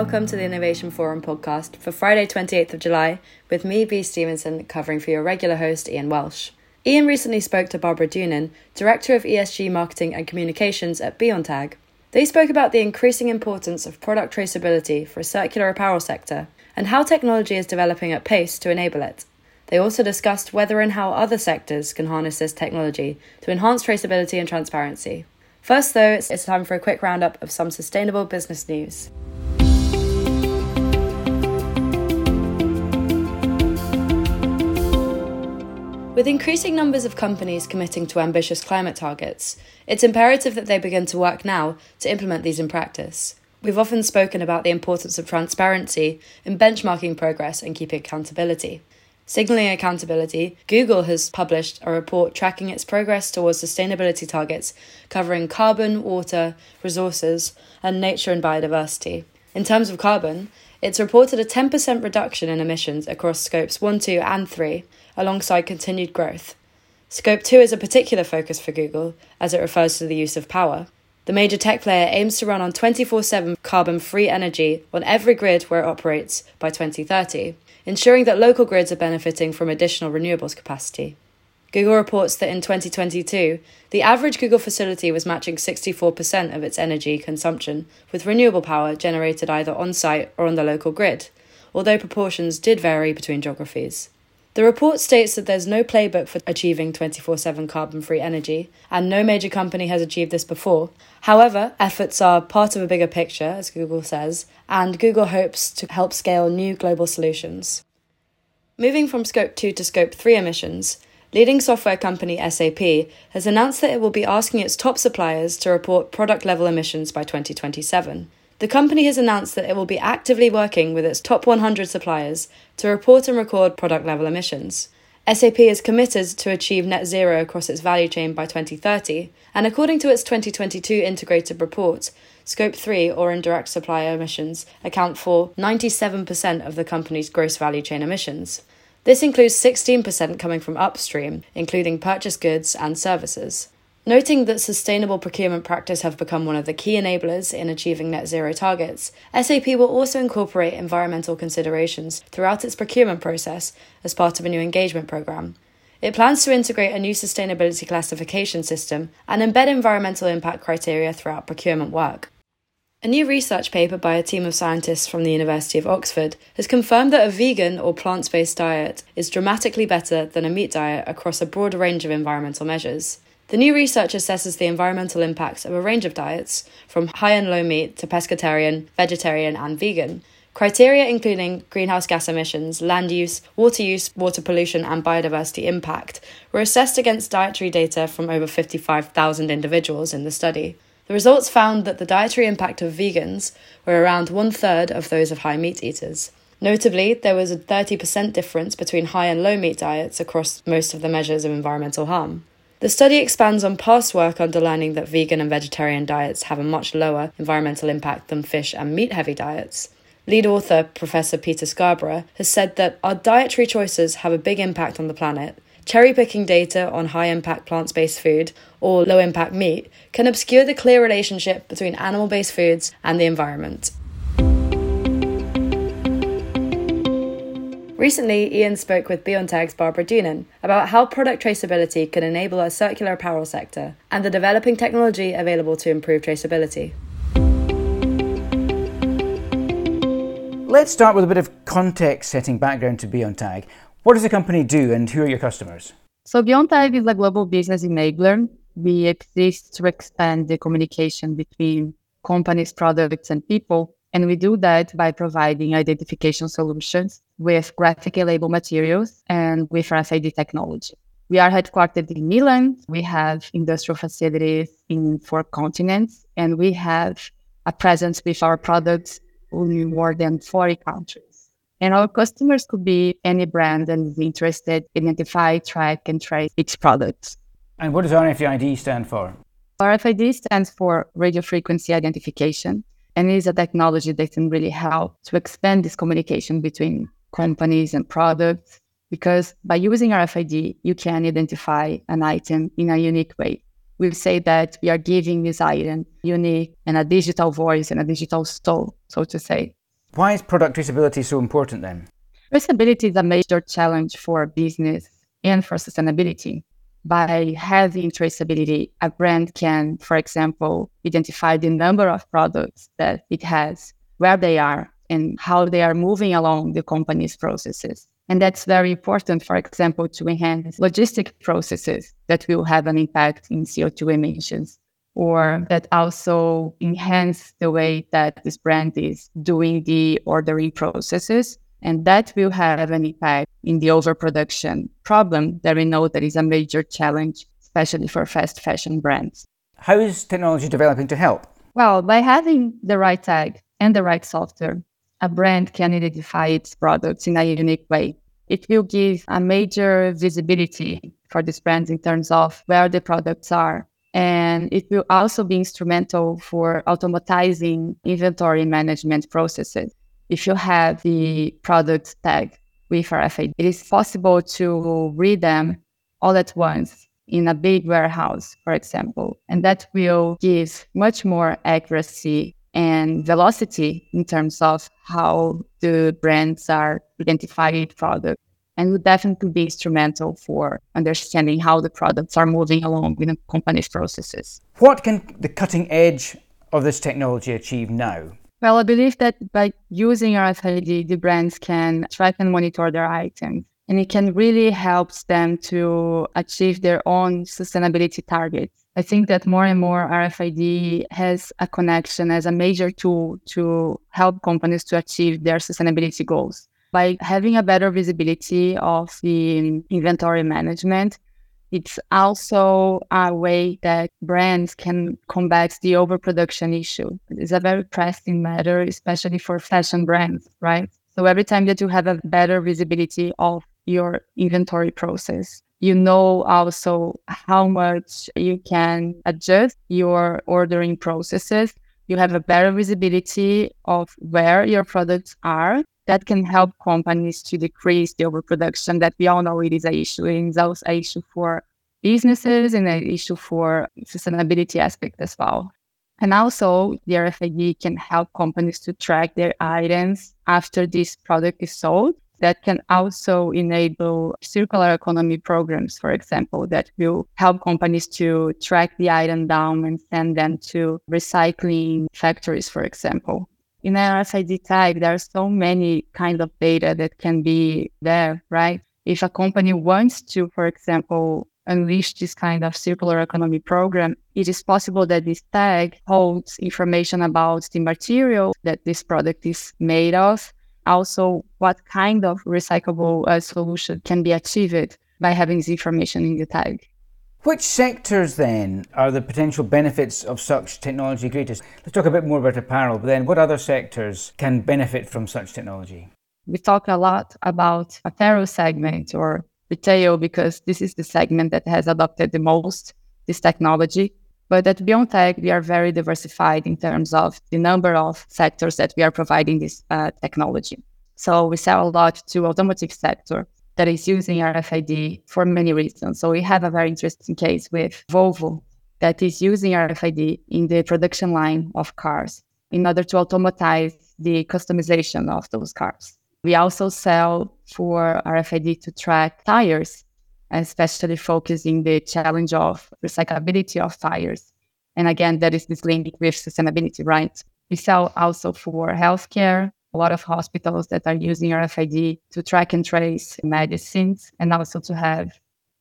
welcome to the Innovation Forum podcast for Friday, 28th of July, with me, Bea Stevenson, covering for your regular host, Ian Welsh. Ian recently spoke to Barbara Dunin, Director of ESG Marketing and Communications at Beontag. They spoke about the increasing importance of product traceability for a circular apparel sector and how technology is developing at pace to enable it. They also discussed whether and how other sectors can harness this technology to enhance traceability and transparency. First, though, it's time for a quick roundup of some sustainable business news. With increasing numbers of companies committing to ambitious climate targets, it's imperative that they begin to work now to implement these in practice. We've often spoken about the importance of transparency in benchmarking progress and keeping accountability. Signaling accountability, Google has published a report tracking its progress towards sustainability targets covering carbon, water, resources, and nature and biodiversity. In terms of carbon, it's reported a 10% reduction in emissions across scopes 1, 2, and 3, alongside continued growth. Scope 2 is a particular focus for Google, as it refers to the use of power. The major tech player aims to run on 24 7 carbon free energy on every grid where it operates by 2030, ensuring that local grids are benefiting from additional renewables capacity. Google reports that in 2022, the average Google facility was matching 64% of its energy consumption with renewable power generated either on site or on the local grid, although proportions did vary between geographies. The report states that there's no playbook for achieving 24 7 carbon free energy, and no major company has achieved this before. However, efforts are part of a bigger picture, as Google says, and Google hopes to help scale new global solutions. Moving from Scope 2 to Scope 3 emissions, leading software company SAP has announced that it will be asking its top suppliers to report product level emissions by 2027. The company has announced that it will be actively working with its top 100 suppliers to report and record product level emissions. SAP is committed to achieve net zero across its value chain by 2030, and according to its 2022 integrated report, Scope 3 or indirect supplier emissions account for 97% of the company's gross value chain emissions. This includes 16% coming from upstream, including purchased goods and services. Noting that sustainable procurement practice have become one of the key enablers in achieving net zero targets, SAP will also incorporate environmental considerations throughout its procurement process as part of a new engagement program. It plans to integrate a new sustainability classification system and embed environmental impact criteria throughout procurement work. A new research paper by a team of scientists from the University of Oxford has confirmed that a vegan or plant based diet is dramatically better than a meat diet across a broad range of environmental measures. The new research assesses the environmental impacts of a range of diets, from high and low meat to pescatarian, vegetarian, and vegan. Criteria including greenhouse gas emissions, land use, water use, water pollution, and biodiversity impact were assessed against dietary data from over 55,000 individuals in the study. The results found that the dietary impact of vegans were around one third of those of high meat eaters. Notably, there was a 30% difference between high and low meat diets across most of the measures of environmental harm. The study expands on past work underlining that vegan and vegetarian diets have a much lower environmental impact than fish and meat heavy diets. Lead author Professor Peter Scarborough has said that our dietary choices have a big impact on the planet. Cherry picking data on high impact plant based food or low impact meat can obscure the clear relationship between animal based foods and the environment. Recently, Ian spoke with Beontag's Barbara Dunin about how product traceability can enable a circular apparel sector and the developing technology available to improve traceability. Let's start with a bit of context setting background to Beontag. What does the company do and who are your customers? So, Beontag is a global business enabler. We exist to expand the communication between companies, products, and people and we do that by providing identification solutions with graphic label materials and with RFID technology. We are headquartered in Milan. We have industrial facilities in four continents, and we have a presence with our products in more than 40 countries. And our customers could be any brand that is interested in identify, track, and trace its products. And what does RFID stand for? RFID stands for radio frequency identification and it is a technology that can really help to expand this communication between companies and products. Because by using RFID, you can identify an item in a unique way. We say that we are giving this item unique and a digital voice and a digital soul, so to say. Why is product traceability so important then? Traceability is a major challenge for business and for sustainability. By having traceability, a brand can, for example, identify the number of products that it has, where they are, and how they are moving along the company's processes. And that's very important, for example, to enhance logistic processes that will have an impact in CO2 emissions or that also enhance the way that this brand is doing the ordering processes. And that will have an impact in the overproduction problem that we know that is a major challenge, especially for fast fashion brands. How is technology developing to help? Well, by having the right tag and the right software, a brand can identify its products in a unique way. It will give a major visibility for these brands in terms of where the products are. And it will also be instrumental for automatizing inventory management processes. If you have the product tag with RFID, it is possible to read them all at once in a big warehouse, for example. And that will give much more accuracy and velocity in terms of how the brands are identifying products and would definitely be instrumental for understanding how the products are moving along in a company's processes. What can the cutting edge of this technology achieve now? Well, I believe that by using RFID, the brands can track and monitor their items. And it can really help them to achieve their own sustainability targets. I think that more and more RFID has a connection as a major tool to help companies to achieve their sustainability goals. By having a better visibility of the inventory management, it's also a way that brands can combat the overproduction issue. It's a very pressing matter, especially for fashion brands, right? So every time that you have a better visibility of your inventory process, you know also how much you can adjust your ordering processes. You have a better visibility of where your products are. That can help companies to decrease the overproduction that we all know it is an issue. It is also an issue for businesses and an issue for sustainability aspect as well. And also, the RFID can help companies to track their items after this product is sold that can also enable circular economy programs, for example, that will help companies to track the item down and send them to recycling factories, for example. In RFID tag, there are so many kind of data that can be there, right? If a company wants to, for example, unleash this kind of circular economy program, it is possible that this tag holds information about the material that this product is made of, also what kind of recyclable uh, solution can be achieved by having this information in the tag. Which sectors then are the potential benefits of such technology greatest? Let's talk a bit more about apparel, but then what other sectors can benefit from such technology? We talk a lot about apparel segment or retail because this is the segment that has adopted the most this technology. But at Beontag, we are very diversified in terms of the number of sectors that we are providing this uh, technology. So we sell a lot to automotive sector that is using RFID for many reasons. So we have a very interesting case with Volvo that is using RFID in the production line of cars in order to automatize the customization of those cars. We also sell for RFID to track tires especially focusing the challenge of recyclability of tires. And again, that is this link with sustainability, right? We sell also for healthcare, a lot of hospitals that are using RFID to track and trace medicines and also to have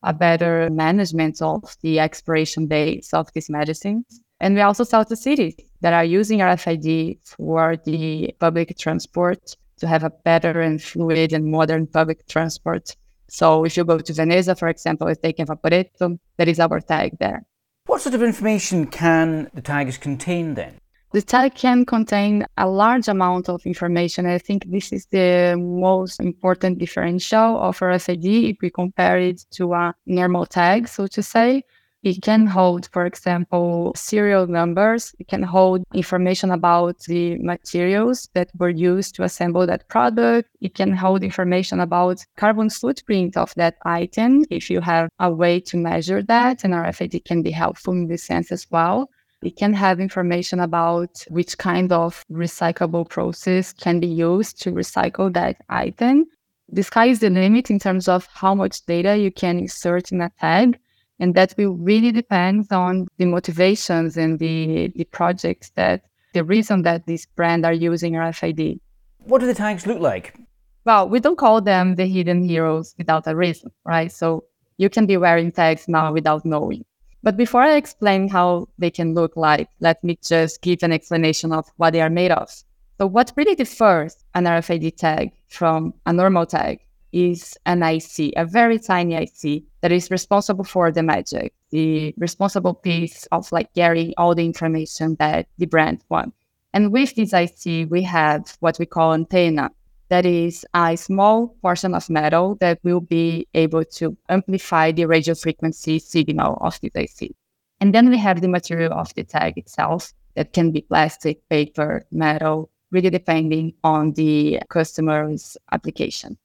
a better management of the expiration dates of these medicines. And we also sell to cities that are using RFID for the public transport to have a better and fluid and modern public transport so if you go to Veneza, for example, it's taken Vaporetto, there is our tag there. What sort of information can the tags contain then? The tag can contain a large amount of information. I think this is the most important differential of RFID if we compare it to a normal tag, so to say. It can hold, for example, serial numbers. It can hold information about the materials that were used to assemble that product. It can hold information about carbon footprint of that item if you have a way to measure that. And RFID can be helpful in this sense as well. It can have information about which kind of recyclable process can be used to recycle that item. The sky is the limit in terms of how much data you can insert in a tag. And that will really depend on the motivations and the, the projects that the reason that these brands are using RFID. What do the tags look like? Well, we don't call them the hidden heroes without a reason, right? So you can be wearing tags now without knowing. But before I explain how they can look like, let me just give an explanation of what they are made of. So, what really differs an RFID tag from a normal tag is an IC, a very tiny IC that is responsible for the magic, the responsible piece of like getting all the information that the brand wants. And with this IC, we have what we call antenna. That is a small portion of metal that will be able to amplify the radio frequency signal of the IC. And then we have the material of the tag itself that can be plastic, paper, metal, really depending on the customer's application.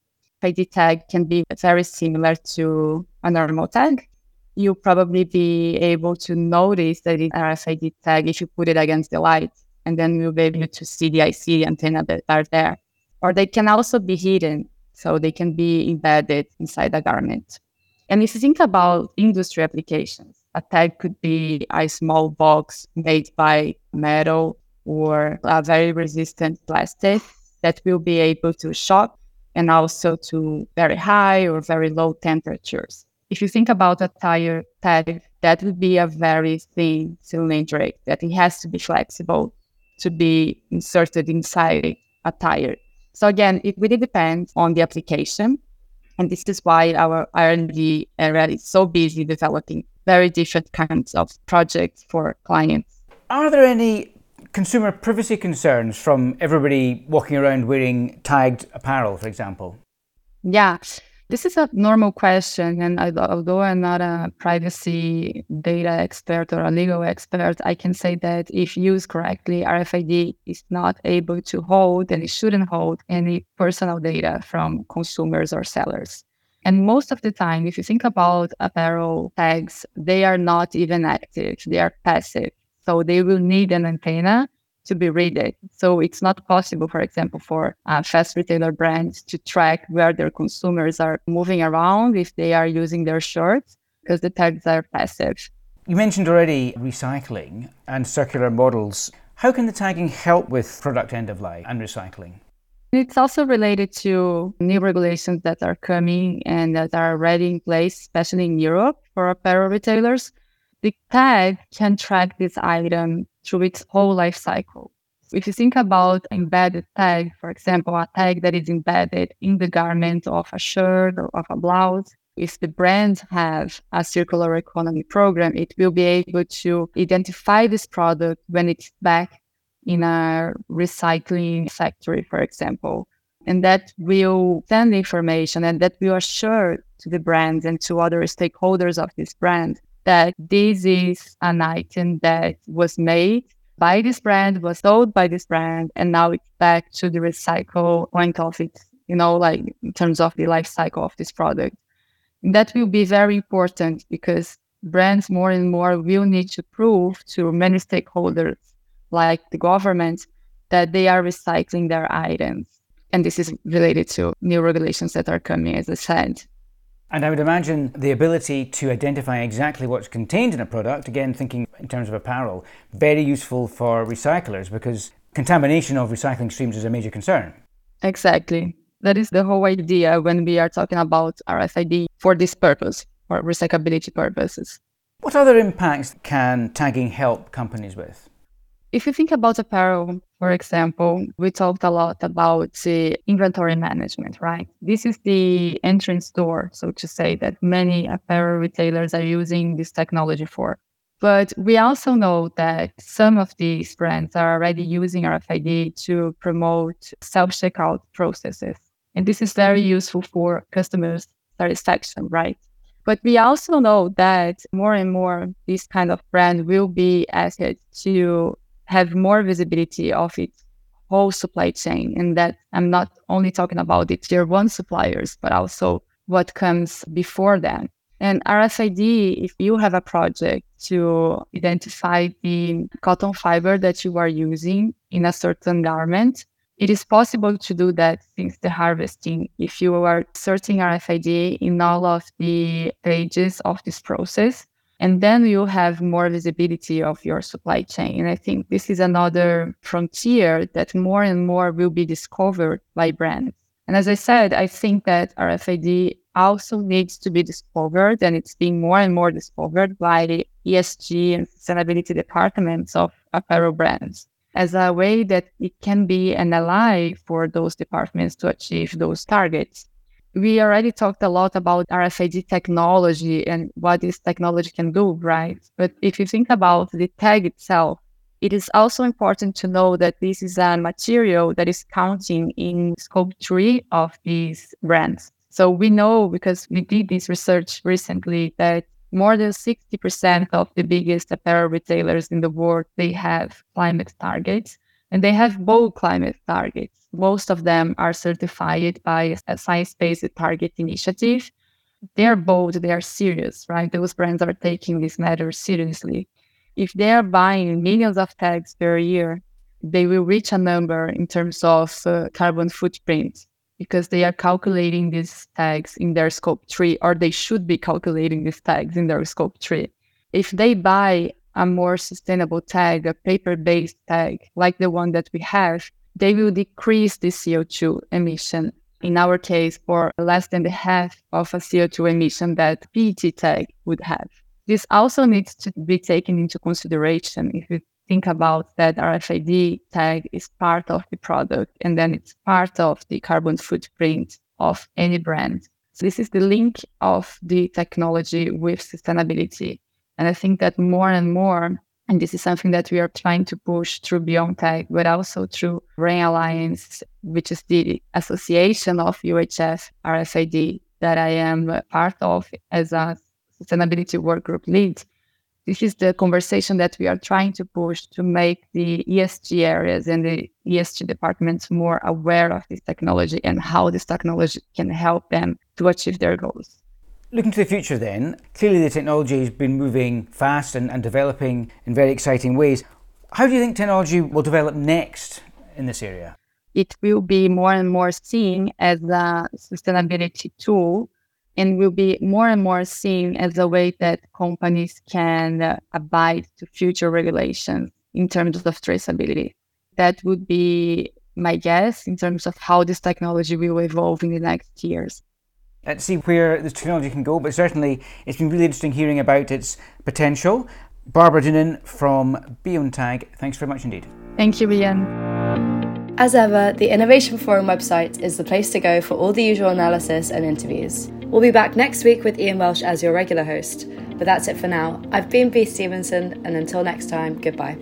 RFID tag can be very similar to a normal tag. You'll probably be able to notice that it's RFID tag if you put it against the light, and then you'll be able to see the IC antenna that are there. Or they can also be hidden, so they can be embedded inside a garment. And if you think about industry applications, a tag could be a small box made by metal or a very resistant plastic that will be able to shock and also to very high or very low temperatures. If you think about a tire tag, that would be a very thin cylindric that it has to be flexible to be inserted inside a tire. So again, it really depends on the application. And this is why our R&D area is so busy developing very different kinds of projects for clients. Are there any consumer privacy concerns from everybody walking around wearing tagged apparel, for example? Yeah, this is a normal question. And although I'm not a privacy data expert or a legal expert, I can say that if used correctly, RFID is not able to hold and it shouldn't hold any personal data from consumers or sellers. And most of the time, if you think about apparel tags, they are not even active, they are passive. So they will need an antenna to be read. So it's not possible, for example, for uh, fast retailer brands to track where their consumers are moving around if they are using their shirts because the tags are passive. You mentioned already recycling and circular models. How can the tagging help with product end of life and recycling? It's also related to new regulations that are coming and that are already in place, especially in Europe for apparel retailers the tag can track this item through its whole life cycle. If you think about embedded tag, for example, a tag that is embedded in the garment of a shirt or of a blouse, if the brand have a circular economy program, it will be able to identify this product when it's back in a recycling factory, for example. And that will send information and that will assure to the brand and to other stakeholders of this brand that this is an item that was made by this brand, was sold by this brand, and now it's back to the recycle point of it, you know, like in terms of the life cycle of this product. And that will be very important because brands more and more will need to prove to many stakeholders, like the government, that they are recycling their items. And this is related to new regulations that are coming, as I said. And I would imagine the ability to identify exactly what's contained in a product, again, thinking in terms of apparel, very useful for recyclers because contamination of recycling streams is a major concern. Exactly. That is the whole idea when we are talking about RFID for this purpose, for recyclability purposes. What other impacts can tagging help companies with? If you think about apparel, for example, we talked a lot about the inventory management, right? This is the entrance door, so to say, that many apparel retailers are using this technology for. But we also know that some of these brands are already using RFID to promote self checkout processes. And this is very useful for customers' satisfaction, right? But we also know that more and more this kind of brand will be asked to have more visibility of its whole supply chain. And that I'm not only talking about the tier one suppliers, but also what comes before them. And RFID, if you have a project to identify the cotton fiber that you are using in a certain garment, it is possible to do that since the harvesting if you are searching RFID in all of the pages of this process. And then you have more visibility of your supply chain. And I think this is another frontier that more and more will be discovered by brands. And as I said, I think that RFID also needs to be discovered and it's being more and more discovered by the ESG and sustainability departments of apparel brands as a way that it can be an ally for those departments to achieve those targets. We already talked a lot about RFID technology and what this technology can do, right? But if you think about the tag itself, it is also important to know that this is a material that is counting in scope three of these brands. So we know because we did this research recently that more than 60% of the biggest apparel retailers in the world they have climate targets and they have bold climate targets most of them are certified by a science-based target initiative. They're bold they are serious right? Those brands are taking this matter seriously. If they are buying millions of tags per year they will reach a number in terms of uh, carbon footprint because they are calculating these tags in their scope 3 or they should be calculating these tags in their scope 3 if they buy a more sustainable tag a paper based tag like the one that we have they will decrease the co2 emission in our case for less than the half of a co2 emission that pet tag would have this also needs to be taken into consideration if you think about that RFID tag is part of the product and then it's part of the carbon footprint of any brand. So this is the link of the technology with sustainability. And I think that more and more, and this is something that we are trying to push through Beontag, but also through Rain Alliance, which is the association of UHF RFID that I am part of as a sustainability work group lead this is the conversation that we are trying to push to make the ESG areas and the ESG departments more aware of this technology and how this technology can help them to achieve their goals. Looking to the future, then, clearly the technology has been moving fast and, and developing in very exciting ways. How do you think technology will develop next in this area? It will be more and more seen as a sustainability tool and will be more and more seen as a way that companies can uh, abide to future regulations in terms of traceability. That would be my guess in terms of how this technology will evolve in the next years. Let's see where this technology can go, but certainly it's been really interesting hearing about its potential. Barbara Dunin from Beontag, thanks very much indeed. Thank you, Ian. As ever, the Innovation Forum website is the place to go for all the usual analysis and interviews. We'll be back next week with Ian Welsh as your regular host. But that's it for now. I've been Bea Stevenson, and until next time, goodbye.